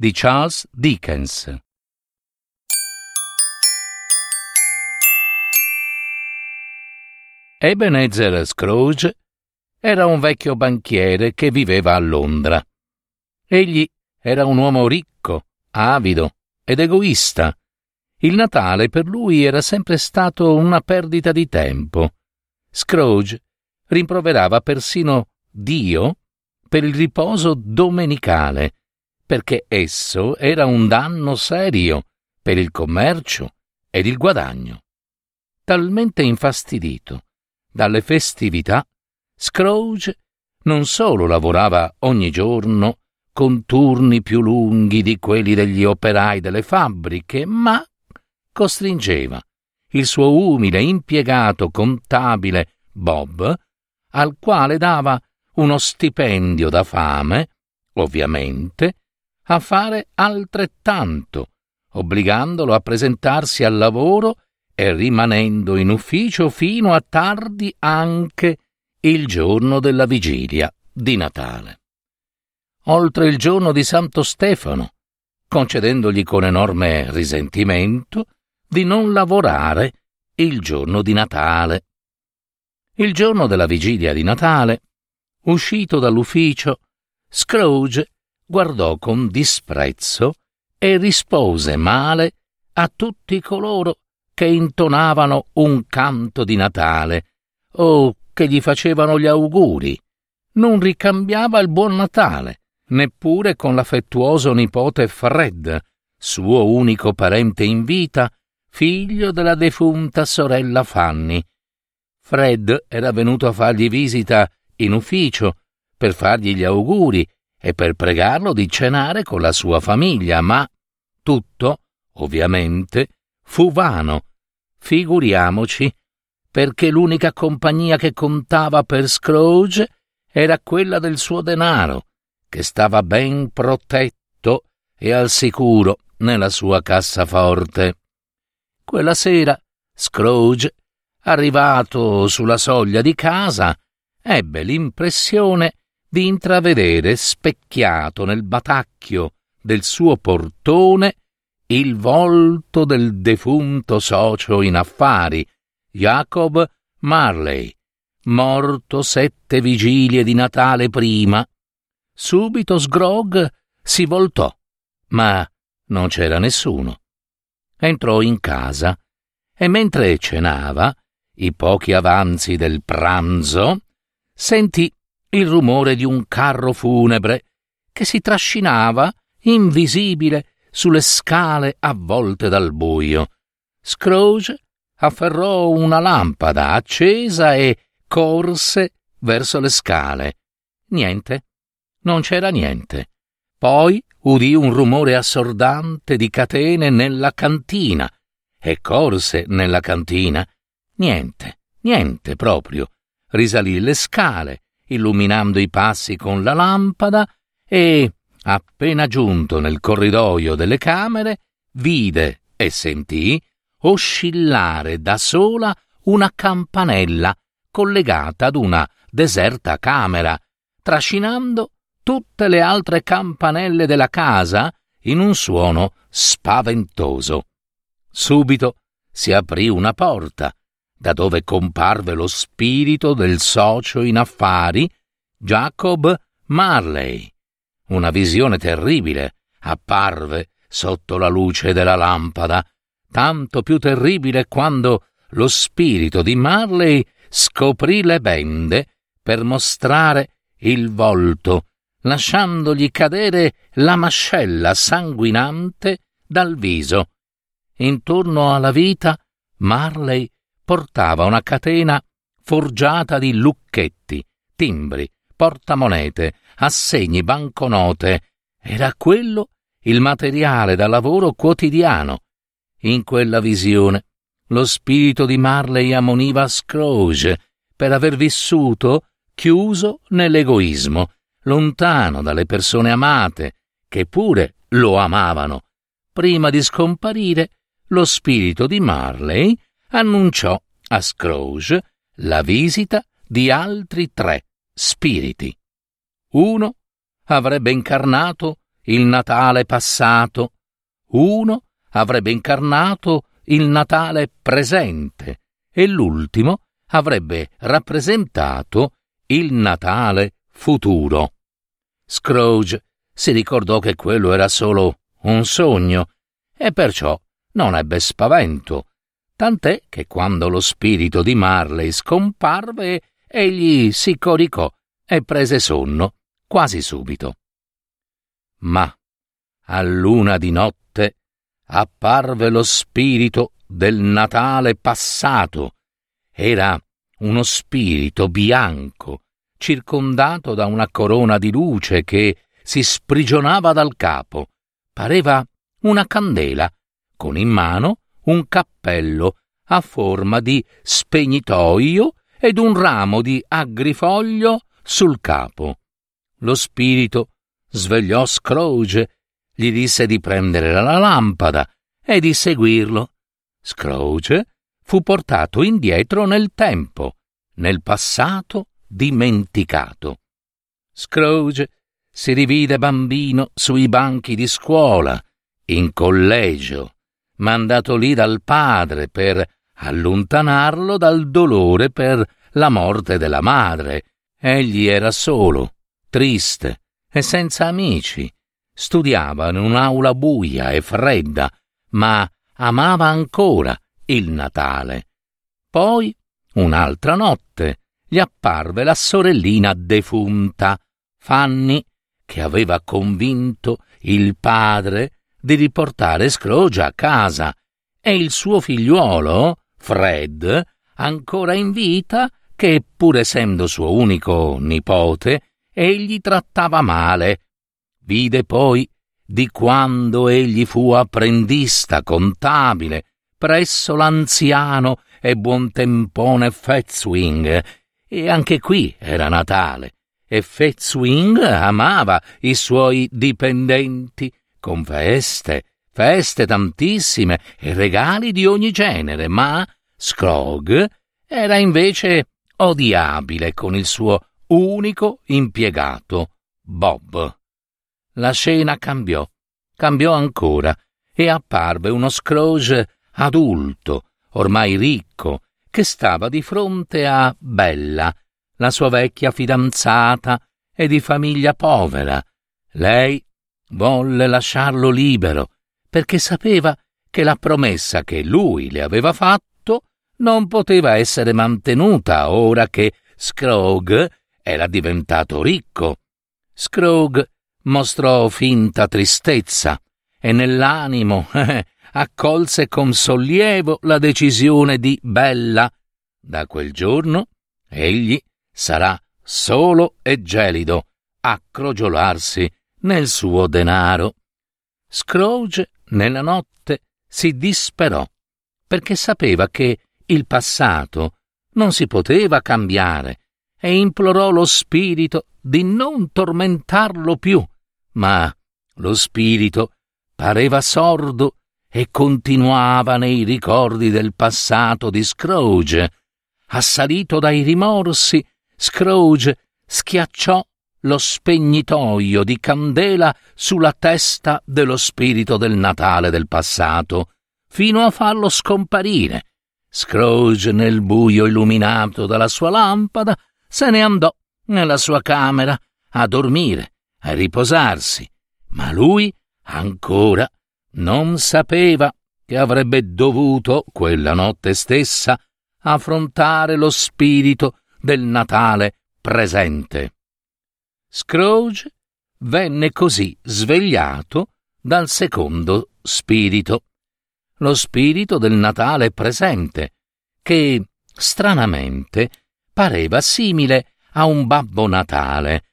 di Charles Dickens. Ebenezer Scrooge era un vecchio banchiere che viveva a Londra. Egli era un uomo ricco, avido ed egoista. Il Natale per lui era sempre stato una perdita di tempo. Scrooge rimproverava persino Dio per il riposo domenicale perché esso era un danno serio per il commercio ed il guadagno. Talmente infastidito dalle festività, Scrooge non solo lavorava ogni giorno con turni più lunghi di quelli degli operai delle fabbriche, ma costringeva il suo umile impiegato contabile Bob, al quale dava uno stipendio da fame, ovviamente, a fare altrettanto, obbligandolo a presentarsi al lavoro e rimanendo in ufficio fino a tardi anche il giorno della vigilia di Natale. Oltre il giorno di Santo Stefano, concedendogli con enorme risentimento di non lavorare il giorno di Natale. Il giorno della vigilia di Natale, uscito dall'ufficio, Scrooge guardò con disprezzo e rispose male a tutti coloro che intonavano un canto di Natale o che gli facevano gli auguri. Non ricambiava il buon Natale, neppure con l'affettuoso nipote Fred, suo unico parente in vita, figlio della defunta sorella Fanny. Fred era venuto a fargli visita in ufficio per fargli gli auguri e per pregarlo di cenare con la sua famiglia, ma tutto, ovviamente, fu vano. Figuriamoci, perché l'unica compagnia che contava per Scrooge era quella del suo denaro, che stava ben protetto e al sicuro nella sua cassaforte. Quella sera Scrooge, arrivato sulla soglia di casa, ebbe l'impressione di intravedere specchiato nel batacchio del suo portone il volto del defunto socio in affari, Jacob Marley, morto sette vigilie di Natale prima. Subito Sgrog si voltò, ma non c'era nessuno. Entrò in casa e mentre cenava, i pochi avanzi del pranzo, sentì il rumore di un carro funebre che si trascinava invisibile sulle scale avvolte dal buio. Scrooge afferrò una lampada accesa e corse verso le scale. Niente, non c'era niente. Poi udì un rumore assordante di catene nella cantina e corse nella cantina. Niente, niente proprio. Risalì le scale illuminando i passi con la lampada e, appena giunto nel corridoio delle camere, vide e sentì oscillare da sola una campanella collegata ad una deserta camera, trascinando tutte le altre campanelle della casa in un suono spaventoso. Subito si aprì una porta da dove comparve lo spirito del socio in affari, Jacob Marley. Una visione terribile apparve sotto la luce della lampada, tanto più terribile quando lo spirito di Marley scoprì le bende per mostrare il volto, lasciandogli cadere la mascella sanguinante dal viso. Intorno alla vita Marley portava una catena forgiata di lucchetti, timbri, portamonete, assegni, banconote. Era quello il materiale da lavoro quotidiano. In quella visione lo spirito di Marley ammoniva Scrooge per aver vissuto chiuso nell'egoismo, lontano dalle persone amate, che pure lo amavano. Prima di scomparire, lo spirito di Marley annunciò a Scrooge la visita di altri tre spiriti. Uno avrebbe incarnato il Natale passato, uno avrebbe incarnato il Natale presente e l'ultimo avrebbe rappresentato il Natale futuro. Scrooge si ricordò che quello era solo un sogno e perciò non ebbe spavento, tant'è che quando lo spirito di Marley scomparve, egli si coricò e prese sonno quasi subito. Ma a luna di notte apparve lo spirito del Natale passato. Era uno spirito bianco, circondato da una corona di luce che si sprigionava dal capo. Pareva una candela, con in mano un cappello a forma di spegnitoio ed un ramo di agrifoglio sul capo. Lo spirito svegliò Scrooge, gli disse di prendere la lampada e di seguirlo. Scrooge fu portato indietro nel tempo, nel passato dimenticato. Scrooge si rivide bambino sui banchi di scuola, in collegio, mandato lì dal padre per allontanarlo dal dolore per la morte della madre. Egli era solo, triste e senza amici. Studiava in un'aula buia e fredda, ma amava ancora il Natale. Poi, un'altra notte, gli apparve la sorellina defunta, Fanny, che aveva convinto il padre di riportare Scrooge a casa, e il suo figliuolo, Fred, ancora in vita, che, pur essendo suo unico nipote, egli trattava male. Vide poi di quando egli fu apprendista contabile presso l'anziano e buontempone Fetzwing, e anche qui era Natale, e Fetzwing amava i suoi dipendenti, con feste, feste tantissime e regali di ogni genere, ma Scrooge era invece odiabile con il suo unico impiegato, Bob. La scena cambiò, cambiò ancora, e apparve uno Scrooge adulto, ormai ricco, che stava di fronte a Bella, la sua vecchia fidanzata e di famiglia povera. Lei volle lasciarlo libero, perché sapeva che la promessa che lui le aveva fatto non poteva essere mantenuta ora che Scrooge era diventato ricco. Scrooge mostrò finta tristezza e nell'animo accolse con sollievo la decisione di Bella. Da quel giorno egli sarà solo e gelido a crogiolarsi nel suo denaro. Scrooge nella notte si disperò perché sapeva che il passato non si poteva cambiare e implorò lo spirito di non tormentarlo più, ma lo spirito pareva sordo e continuava nei ricordi del passato di Scrooge. Assalito dai rimorsi, Scrooge schiacciò lo spegnitoio di candela sulla testa dello spirito del Natale del passato, fino a farlo scomparire. Scrooge, nel buio illuminato dalla sua lampada, se ne andò nella sua camera a dormire, a riposarsi, ma lui ancora non sapeva che avrebbe dovuto, quella notte stessa, affrontare lo spirito del Natale presente. Scrooge venne così svegliato dal secondo spirito, lo spirito del Natale presente, che, stranamente, pareva simile a un babbo Natale.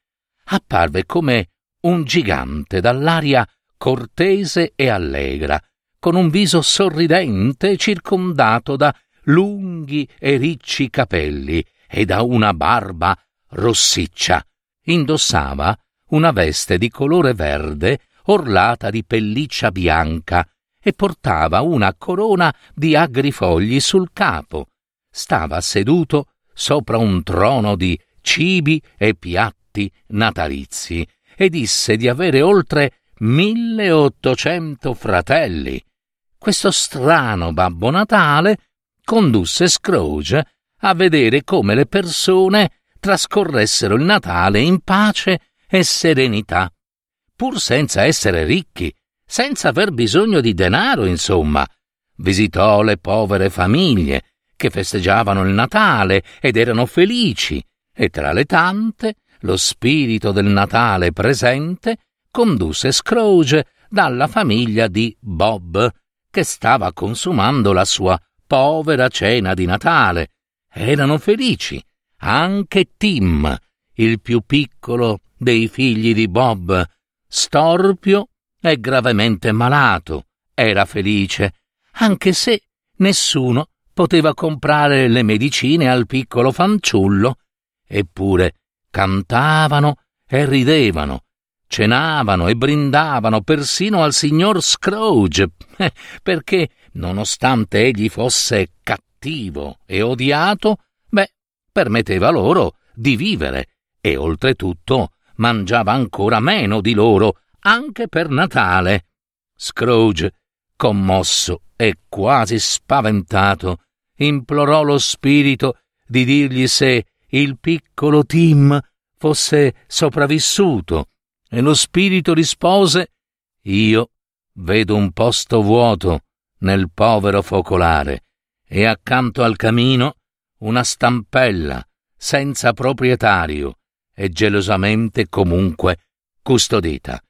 Apparve come un gigante dall'aria cortese e allegra, con un viso sorridente circondato da lunghi e ricci capelli e da una barba rossiccia. Indossava una veste di colore verde orlata di pelliccia bianca e portava una corona di agrifogli sul capo. Stava seduto sopra un trono di cibi e piatti natalizi e disse di avere oltre milleottocento fratelli. Questo strano Babbo Natale condusse Scrooge a vedere come le persone trascorressero il Natale in pace e serenità, pur senza essere ricchi, senza aver bisogno di denaro, insomma. Visitò le povere famiglie che festeggiavano il Natale ed erano felici, e tra le tante lo spirito del Natale presente condusse Scrooge dalla famiglia di Bob, che stava consumando la sua povera cena di Natale. Erano felici. Anche Tim, il più piccolo dei figli di Bob, storpio e gravemente malato, era felice, anche se nessuno poteva comprare le medicine al piccolo fanciullo. Eppure cantavano e ridevano, cenavano e brindavano persino al signor Scrooge, perché, nonostante egli fosse cattivo e odiato, permetteva loro di vivere e oltretutto mangiava ancora meno di loro, anche per Natale. Scrooge, commosso e quasi spaventato, implorò lo spirito di dirgli se il piccolo Tim fosse sopravvissuto, e lo spirito rispose Io vedo un posto vuoto nel povero focolare, e accanto al camino una stampella senza proprietario e gelosamente comunque custodita.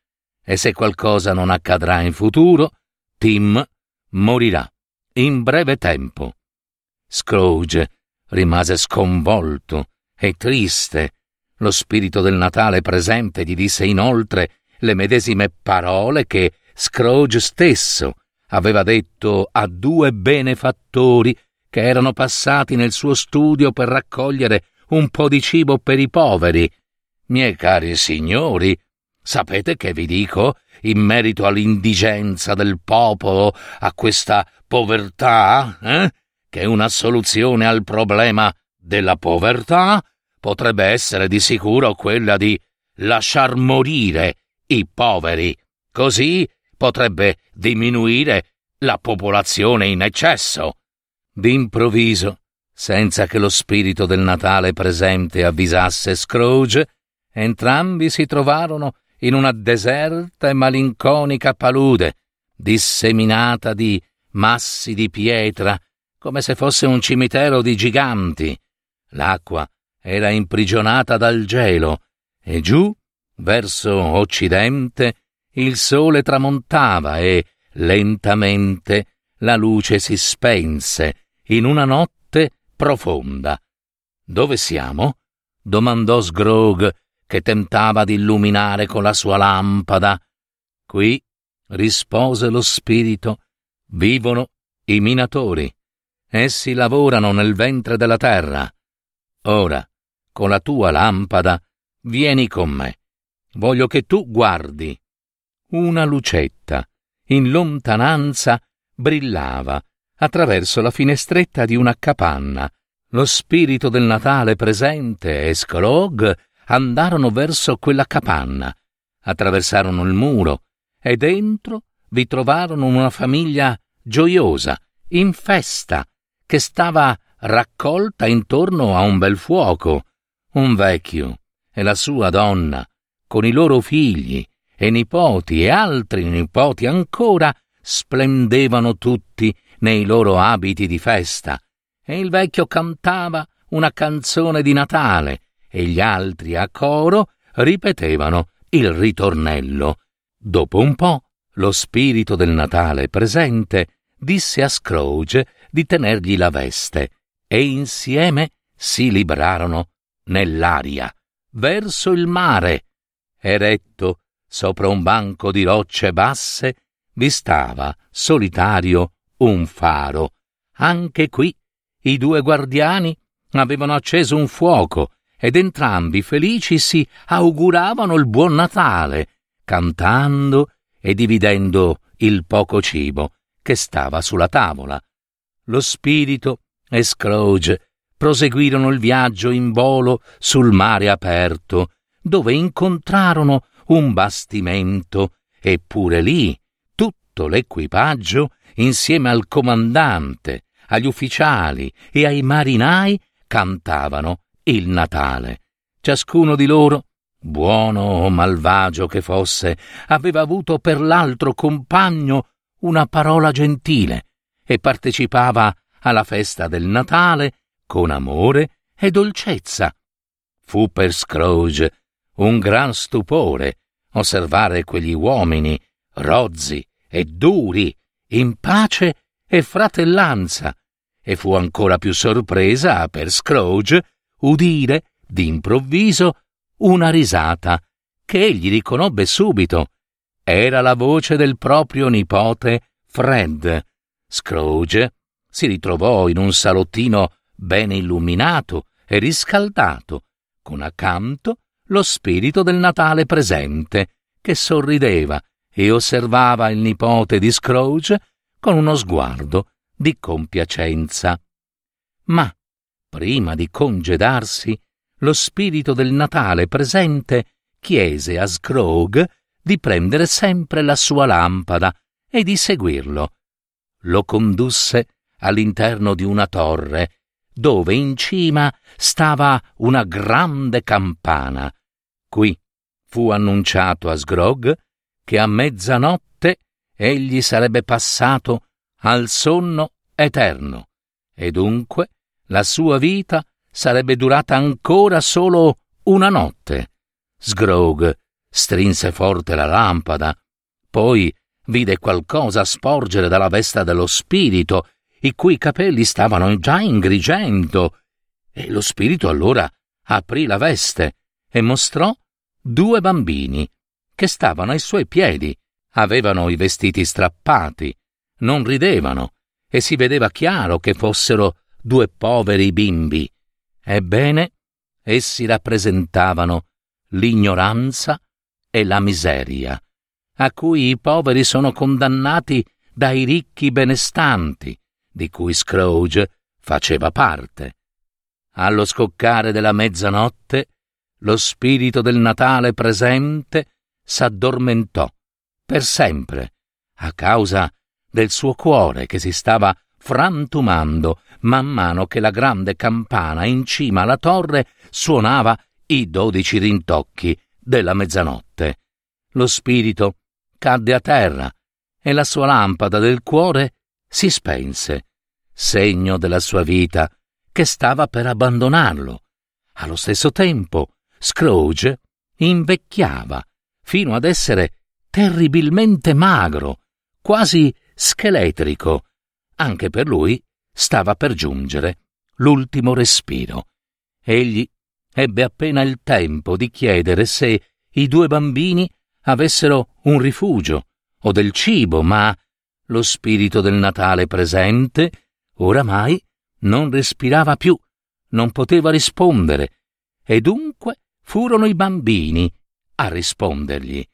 E se qualcosa non accadrà in futuro, Tim morirà in breve tempo. Scrooge rimase sconvolto e triste. Lo spirito del Natale presente gli disse inoltre le medesime parole che Scrooge stesso aveva detto a due benefattori che erano passati nel suo studio per raccogliere un po' di cibo per i poveri. Miei cari signori, sapete che vi dico in merito all'indigenza del popolo, a questa povertà, eh? che una soluzione al problema della povertà potrebbe essere di sicuro quella di lasciar morire i poveri. Così potrebbe diminuire la popolazione in eccesso. D'improvviso senza che lo spirito del Natale presente avvisasse Scrooge, entrambi si trovarono in una deserta e malinconica palude, disseminata di massi di pietra, come se fosse un cimitero di giganti. L'acqua era imprigionata dal gelo e giù, verso occidente, il sole tramontava e, lentamente, la luce si spense in una notte profonda. Dove siamo? domandò Sgrog, che tentava di illuminare con la sua lampada. Qui, rispose lo spirito, vivono i minatori. Essi lavorano nel ventre della terra. Ora, con la tua lampada, vieni con me. Voglio che tu guardi. Una lucetta, in lontananza, brillava attraverso la finestretta di una capanna. Lo spirito del Natale presente e Scrog andarono verso quella capanna, attraversarono il muro e dentro vi trovarono una famiglia gioiosa, in festa, che stava raccolta intorno a un bel fuoco, un vecchio e la sua donna, con i loro figli e nipoti e altri nipoti ancora, splendevano tutti nei loro abiti di festa, e il vecchio cantava una canzone di Natale, e gli altri a coro ripetevano il ritornello. Dopo un po', lo spirito del Natale presente disse a Scrooge di tenergli la veste, e insieme si librarono nell'aria, verso il mare. Eretto sopra un banco di rocce basse, vi stava, solitario, un faro. Anche qui i due guardiani avevano acceso un fuoco ed entrambi felici si auguravano il buon Natale, cantando e dividendo il poco cibo che stava sulla tavola. Lo spirito e Scrooge proseguirono il viaggio in volo sul mare aperto, dove incontrarono un bastimento e pure lì tutto l'equipaggio, insieme al comandante, agli ufficiali e ai marinai, cantavano il Natale. Ciascuno di loro, buono o malvagio che fosse, aveva avuto per l'altro compagno una parola gentile e partecipava alla festa del Natale con amore e dolcezza. Fu per Scrooge un gran stupore osservare quegli uomini rozzi e duri, in pace e fratellanza, e fu ancora più sorpresa per Scrooge udire d'improvviso una risata che egli riconobbe subito. Era la voce del proprio nipote Fred. Scrooge si ritrovò in un salottino bene illuminato e riscaldato, con accanto lo spirito del Natale presente, che sorrideva e osservava il nipote di Scrooge con uno sguardo di compiacenza. Ma, prima di congedarsi, lo spirito del Natale presente chiese a Scrooge di prendere sempre la sua lampada e di seguirlo. Lo condusse all'interno di una torre dove in cima stava una grande campana. Qui fu annunciato a Sgrog che a mezzanotte egli sarebbe passato al sonno eterno e dunque la sua vita sarebbe durata ancora solo una notte. Sgrog strinse forte la lampada, poi vide qualcosa sporgere dalla vesta dello spirito i cui capelli stavano già ingrigendo, e lo spirito allora aprì la veste e mostrò due bambini che stavano ai suoi piedi. Avevano i vestiti strappati, non ridevano, e si vedeva chiaro che fossero due poveri bimbi. Ebbene, essi rappresentavano l'ignoranza e la miseria, a cui i poveri sono condannati dai ricchi benestanti, di cui Scrooge faceva parte. Allo scoccare della mezzanotte, lo spirito del Natale presente s'addormentò per sempre, a causa del suo cuore che si stava frantumando man mano che la grande campana in cima alla torre suonava i dodici rintocchi della mezzanotte. Lo spirito cadde a terra e la sua lampada del cuore si spense, segno della sua vita che stava per abbandonarlo. Allo stesso tempo, Scrooge invecchiava fino ad essere terribilmente magro, quasi scheletrico. Anche per lui stava per giungere l'ultimo respiro. Egli ebbe appena il tempo di chiedere se i due bambini avessero un rifugio o del cibo, ma lo spirito del Natale presente oramai non respirava più, non poteva rispondere, e dunque furono i bambini a rispondergli.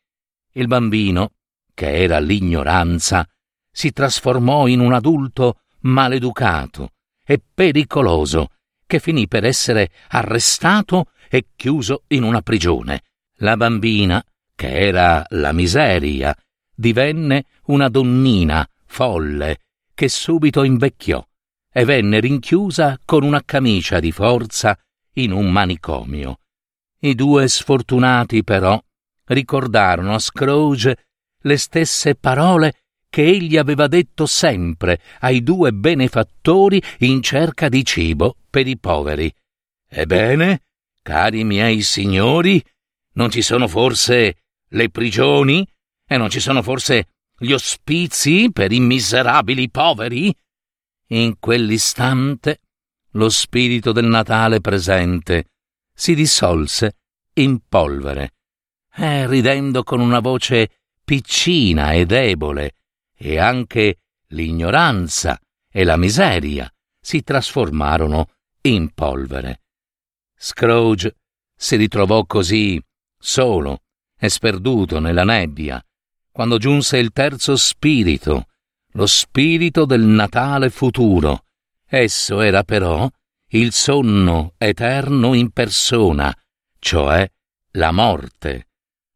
Il bambino, che era l'ignoranza, si trasformò in un adulto maleducato e pericoloso, che finì per essere arrestato e chiuso in una prigione. La bambina, che era la miseria, divenne una donnina folle che subito invecchiò e venne rinchiusa con una camicia di forza in un manicomio. I due sfortunati, però, ricordarono a Scrooge le stesse parole che egli aveva detto sempre ai due benefattori in cerca di cibo per i poveri. Ebbene, cari miei signori, non ci sono forse le prigioni e non ci sono forse gli ospizi per i miserabili poveri? In quell'istante lo spirito del Natale presente si dissolse in polvere. eh, ridendo con una voce piccina e debole, e anche l'ignoranza e la miseria si trasformarono in polvere. Scrooge si ritrovò così solo e sperduto nella nebbia, quando giunse il terzo spirito, lo spirito del Natale futuro. Esso era però il sonno eterno in persona, cioè la morte.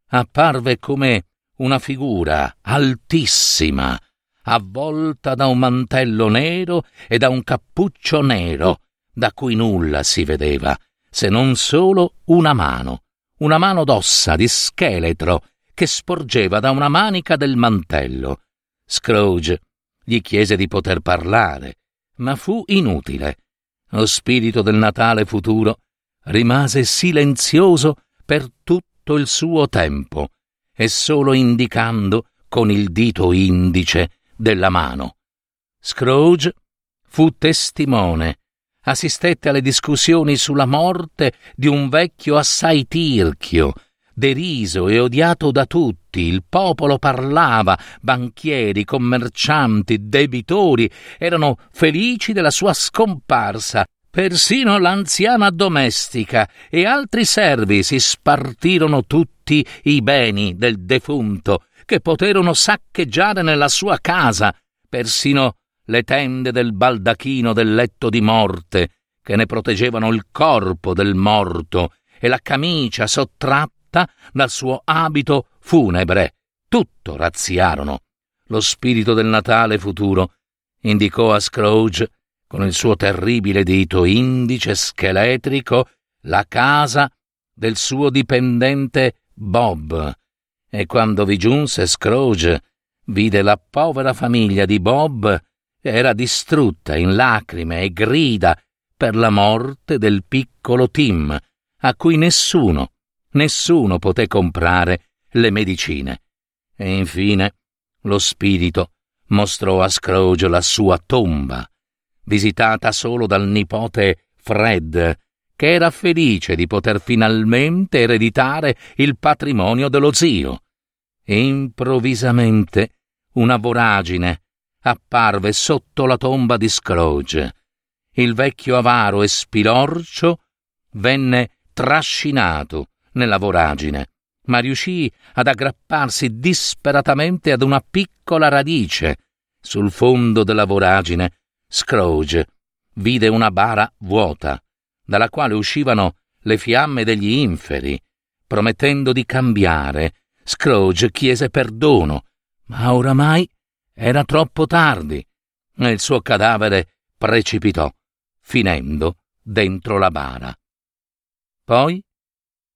Apparve come una figura altissima, avvolta da un mantello nero e da un cappuccio nero, da cui nulla si vedeva, se non solo una mano, una mano d'ossa di scheletro che sporgeva da una manica del mantello. Scrooge gli chiese di poter parlare, ma fu inutile. Lo spirito del Natale futuro rimase silenzioso per tutto il suo tempo e solo indicando con il dito indice della mano. Scrooge fu testimone, assistette alle discussioni sulla morte di un vecchio assai tirchio, deriso e odiato da tutti, il popolo parlava, banchieri, commercianti, debitori erano felici della sua scomparsa, persino l'anziana domestica e altri servi si spartirono tutti i beni del defunto, che poterono saccheggiare nella sua casa, persino le tende del baldacchino del letto di morte, che ne proteggevano il corpo del morto, e la camicia sottratta dal suo abito funebre. Tutto razziarono. Lo spirito del Natale futuro indicò a Scrooge, con il suo terribile dito indice scheletrico, la casa del suo dipendente Bob, e quando vi giunse Scrooge, vide la povera famiglia di Bob era distrutta in lacrime e grida per la morte del piccolo Tim, a cui nessuno, nessuno poté comprare le medicine. E infine lo spirito mostrò a Scrooge la sua tomba, visitata solo dal nipote Fred, che era felice di poter finalmente ereditare il patrimonio dello zio. Improvvisamente una voragine apparve sotto la tomba di Scrooge. Il vecchio avaro e spilorcio venne trascinato nella voragine, ma riuscì ad aggrapparsi disperatamente ad una piccola radice. Sul fondo della voragine Scrooge vide una bara vuota, dalla quale uscivano le fiamme degli inferi, promettendo di cambiare Scrooge chiese perdono, ma oramai era troppo tardi e il suo cadavere precipitò, finendo dentro la bara. Poi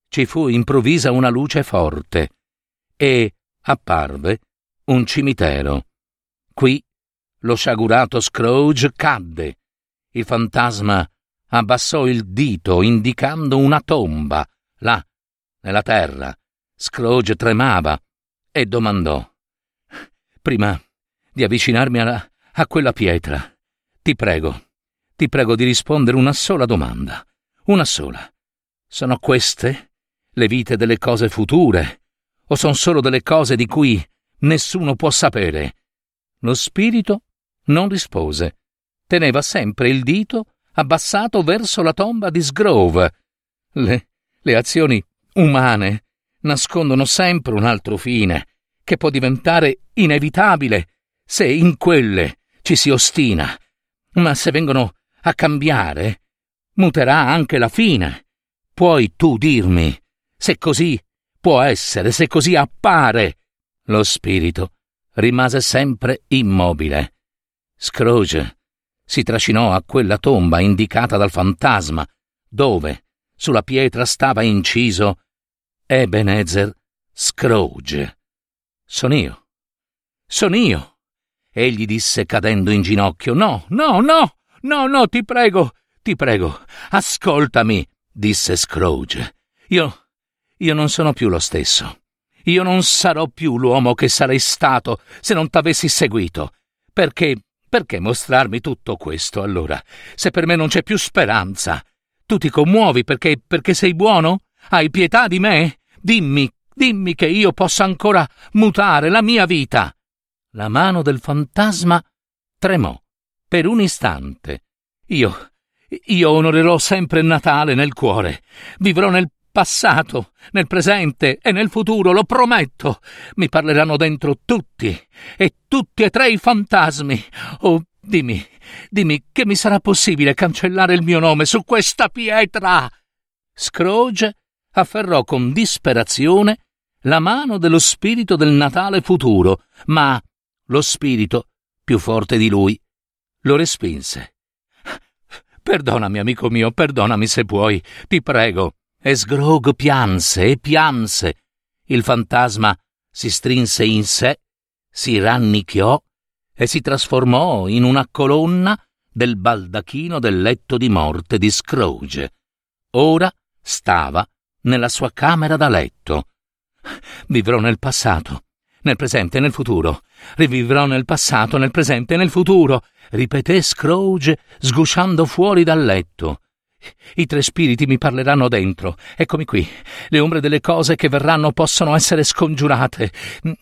ci fu improvvisa una luce forte e apparve un cimitero. Qui lo sciagurato Scrooge cadde. Il fantasma abbassò il dito indicando una tomba, là, nella terra, Scrooge tremava e domandò: Prima di avvicinarmi alla, a quella pietra, ti prego, ti prego di rispondere una sola domanda, una sola. Sono queste le vite delle cose future, o sono solo delle cose di cui nessuno può sapere? Lo spirito non rispose. Teneva sempre il dito abbassato verso la tomba di Sgrove. Le, le azioni umane nascondono sempre un altro fine, che può diventare inevitabile se in quelle ci si ostina. Ma se vengono a cambiare, muterà anche la fine. Puoi tu dirmi se così può essere, se così appare. Lo spirito rimase sempre immobile. Scrooge si trascinò a quella tomba indicata dal fantasma, dove sulla pietra stava inciso Ebenezer Scrooge. Sono io. Sono io. Egli disse cadendo in ginocchio. No, no, no, no, no, ti prego, ti prego, ascoltami, disse Scrooge. Io, io non sono più lo stesso. Io non sarò più l'uomo che sarei stato se non t'avessi seguito. Perché, perché mostrarmi tutto questo allora, se per me non c'è più speranza? Tu ti commuovi perché, perché sei buono? Hai pietà di me? Dimmi, dimmi che io possa ancora mutare la mia vita. La mano del fantasma tremò per un istante. Io, io onorerò sempre Natale nel cuore. Vivrò nel passato, nel presente e nel futuro, lo prometto. Mi parleranno dentro tutti e tutti e tre i fantasmi. Oh, dimmi, dimmi che mi sarà possibile cancellare il mio nome su questa pietra. Scrooge afferrò con disperazione la mano dello spirito del Natale futuro, ma lo spirito, più forte di lui, lo respinse. Perdonami, amico mio, perdonami se puoi, ti prego. E Sgrog pianse e pianse. Il fantasma si strinse in sé, si rannicchiò e si trasformò in una colonna del baldacchino del letto di morte di Scrooge. Ora stava nella sua camera da letto. Vivrò nel passato, nel presente e nel futuro. Rivivrò nel passato, nel presente e nel futuro, ripeté Scrooge, sgusciando fuori dal letto. I tre spiriti mi parleranno dentro. Eccomi qui. Le ombre delle cose che verranno possono essere scongiurate.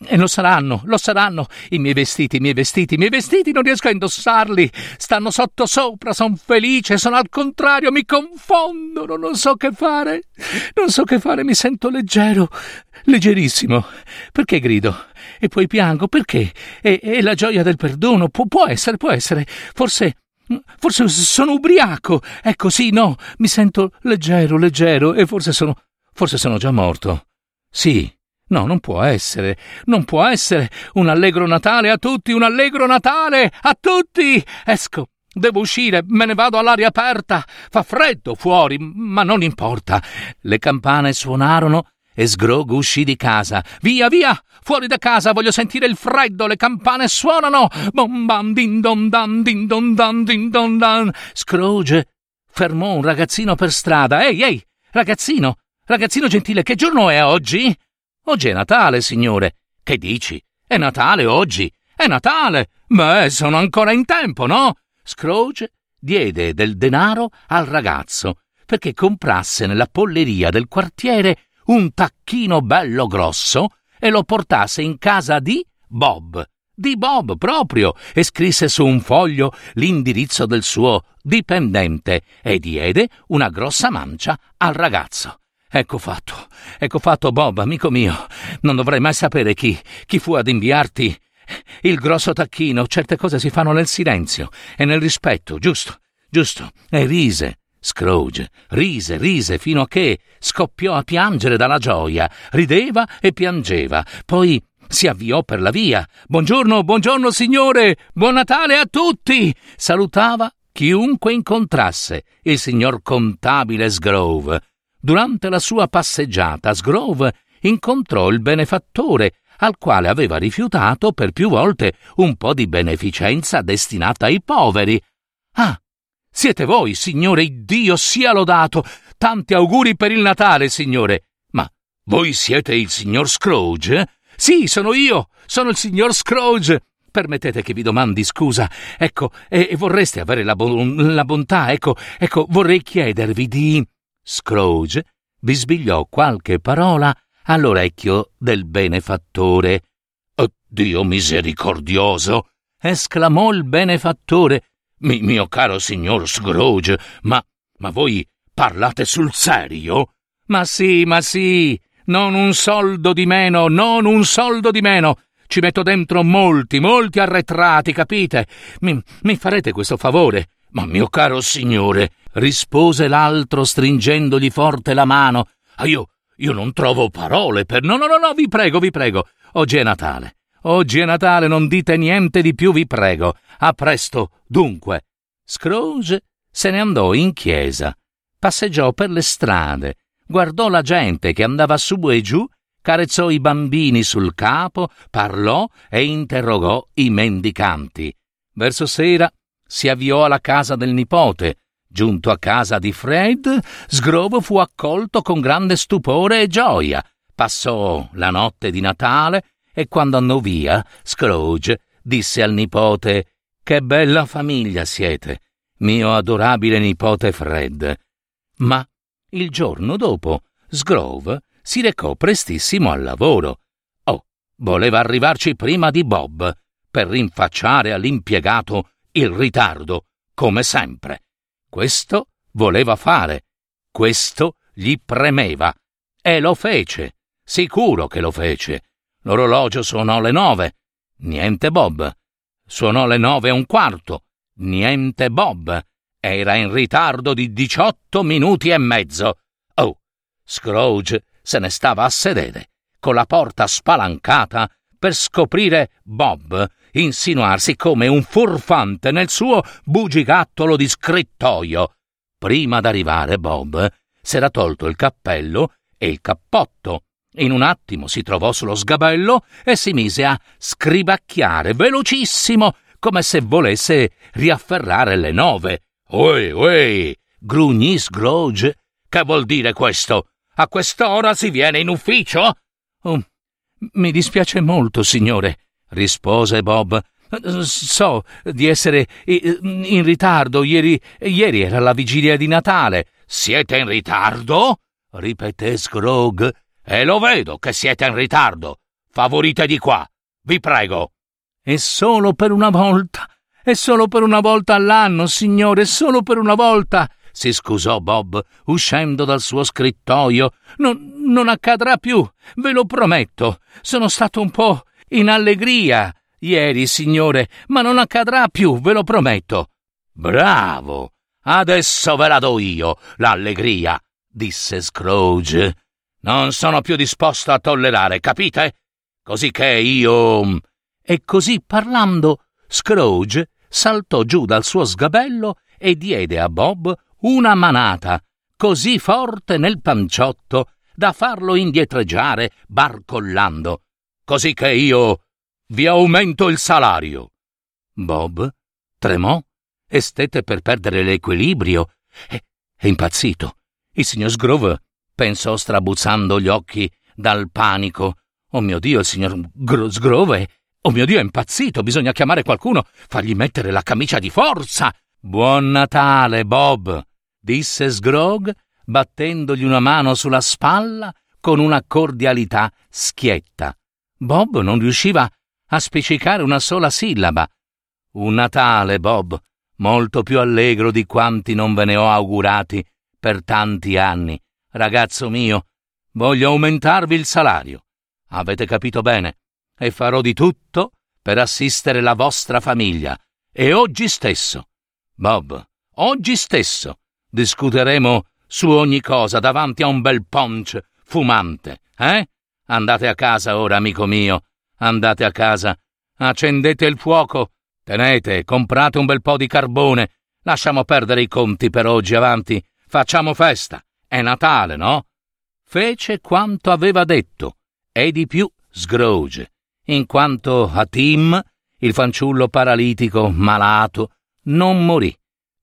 E lo saranno, lo saranno. I miei vestiti, i miei vestiti, i miei vestiti non riesco a indossarli. Stanno sotto sopra, son felice, sono al contrario, mi confondono, non so che fare. Non so che fare, mi sento leggero, leggerissimo. Perché grido? E poi piango, perché? E, e la gioia del perdono, può, può essere, può essere. Forse Forse sono ubriaco. Ecco, sì, no, mi sento leggero, leggero, e forse sono. forse sono già morto. Sì. No, non può essere. Non può essere. Un allegro Natale a tutti, un allegro Natale a tutti. Esco. Devo uscire, me ne vado all'aria aperta. Fa freddo fuori, ma non importa. Le campane suonarono e Sgrog uscì di casa. Via, via! Fuori da casa, voglio sentire il freddo, le campane suonano! Bom bam din don dan din don dan din don dan. Scrooge fermò un ragazzino per strada. Ehi, ehi, ragazzino, ragazzino gentile, che giorno è oggi? Oggi è Natale, signore. Che dici? È Natale oggi? È Natale! Beh, sono ancora in tempo, no? Scrooge diede del denaro al ragazzo perché comprasse nella polleria del quartiere un tacchino bello grosso e lo portasse in casa di Bob. Di Bob proprio, e scrisse su un foglio l'indirizzo del suo dipendente e diede una grossa mancia al ragazzo. Ecco fatto, ecco fatto, Bob, amico mio. Non dovrei mai sapere chi, chi fu ad inviarti il grosso tacchino. Certe cose si fanno nel silenzio e nel rispetto, giusto, giusto. E rise, Scrooge rise, rise fino a che scoppiò a piangere dalla gioia, rideva e piangeva, poi si avviò per la via. Buongiorno, buongiorno signore, buon Natale a tutti! Salutava chiunque incontrasse il signor contabile Sgrove. Durante la sua passeggiata, Sgrove incontrò il benefattore, al quale aveva rifiutato per più volte un po' di beneficenza destinata ai poveri. Ah, siete voi, Signore, Dio sia lodato. Tanti auguri per il Natale, Signore. Ma voi siete il signor Scrooge? Sì, sono io. Sono il signor Scrooge. Permettete che vi domandi scusa. Ecco, e, e vorreste avere la, bon- la bontà, ecco, ecco, vorrei chiedervi di. Scrooge bisbigliò qualche parola all'orecchio del benefattore. Dio misericordioso! esclamò il benefattore mi, mio caro signor Scrooge, ma, ma voi parlate sul serio? Ma sì, ma sì, non un soldo di meno, non un soldo di meno. Ci metto dentro molti, molti arretrati, capite? Mi, mi farete questo favore? Ma mio caro signore, rispose l'altro stringendogli forte la mano. Ah, io, io non trovo parole per. No, no, no, no, vi prego, vi prego. Oggi è Natale. Oggi è Natale, non dite niente di più, vi prego. A presto, dunque. Scrooge se ne andò in chiesa, passeggiò per le strade, guardò la gente che andava su e giù, carezzò i bambini sul capo, parlò e interrogò i mendicanti. Verso sera si avviò alla casa del nipote. Giunto a casa di Fred, Sgrovo fu accolto con grande stupore e gioia. Passò la notte di Natale e quando andò via, Scrooge disse al nipote che bella famiglia siete, mio adorabile nipote Fred. Ma il giorno dopo, Sgrove si recò prestissimo al lavoro. Oh, voleva arrivarci prima di Bob per rinfacciare all'impiegato il ritardo, come sempre. Questo voleva fare, questo gli premeva. E lo fece, sicuro che lo fece. L'orologio suonò le nove. Niente Bob. Suonò le nove e un quarto. Niente Bob. Era in ritardo di diciotto minuti e mezzo. Oh, Scrooge se ne stava a sedere, con la porta spalancata, per scoprire Bob insinuarsi come un furfante nel suo bugigattolo di scrittoio. Prima d'arrivare Bob s'era tolto il cappello e il cappotto. In un attimo si trovò sullo sgabello e si mise a scribacchiare velocissimo, come se volesse riafferrare le nove. Ui, ui, grugnì Scrooge. Che vuol dire questo? A quest'ora si viene in ufficio? Oh, mi dispiace molto, signore, rispose Bob. So di essere in ritardo. Ieri, ieri era la vigilia di Natale. Siete in ritardo? ripeté Scrooge. E lo vedo che siete in ritardo. Favorite di qua. Vi prego. È solo per una volta. È solo per una volta all'anno, signore, solo per una volta si scusò Bob, uscendo dal suo scrittoio. Non, non accadrà più, ve lo prometto. Sono stato un po' in allegria ieri, signore, ma non accadrà più, ve lo prometto. Bravo! Adesso ve la do io, l'allegria, disse Scrooge. Non sono più disposto a tollerare, capite? Così che io. E così parlando, Scrooge saltò giù dal suo sgabello e diede a Bob una manata così forte nel panciotto da farlo indietreggiare barcollando, così che io vi aumento il salario. Bob tremò e stette per perdere l'equilibrio. È, è impazzito. Il signor Sgrove pensò strabuzzando gli occhi dal panico. Oh mio Dio, il signor Gro- Sgrove! Oh mio Dio, è impazzito! Bisogna chiamare qualcuno, fargli mettere la camicia di forza! Buon Natale, Bob! disse Sgrog, battendogli una mano sulla spalla con una cordialità schietta. Bob non riusciva a spiccicare una sola sillaba. Un Natale, Bob, molto più allegro di quanti non ve ne ho augurati per tanti anni. Ragazzo mio, voglio aumentarvi il salario. Avete capito bene? E farò di tutto per assistere la vostra famiglia. E oggi stesso. Bob, oggi stesso Discuteremo su ogni cosa davanti a un bel punch fumante, eh? Andate a casa ora, amico mio. Andate a casa. Accendete il fuoco. Tenete, comprate un bel po' di carbone. Lasciamo perdere i conti per oggi avanti. Facciamo festa. È Natale, no? Fece quanto aveva detto, e di più Scrooge, in quanto a Tim, il fanciullo paralitico malato, non morì.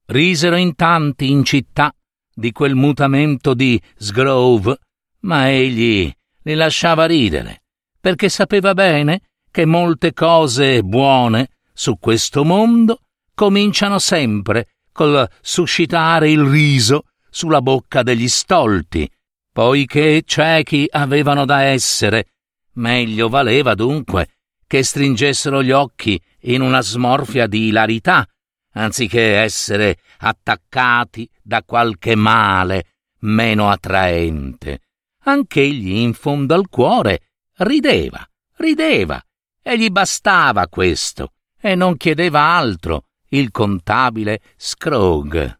Risero in tanti in città di quel mutamento di Sgrove, ma egli li lasciava ridere, perché sapeva bene che molte cose buone su questo mondo cominciano sempre col suscitare il riso sulla bocca degli stolti, poiché ciechi avevano da essere, meglio valeva dunque che stringessero gli occhi in una smorfia di ilarità anziché essere attaccati da qualche male meno attraente. Anch'egli in fondo al cuore rideva, rideva, e gli bastava questo, e non chiedeva altro il contabile Scrooge.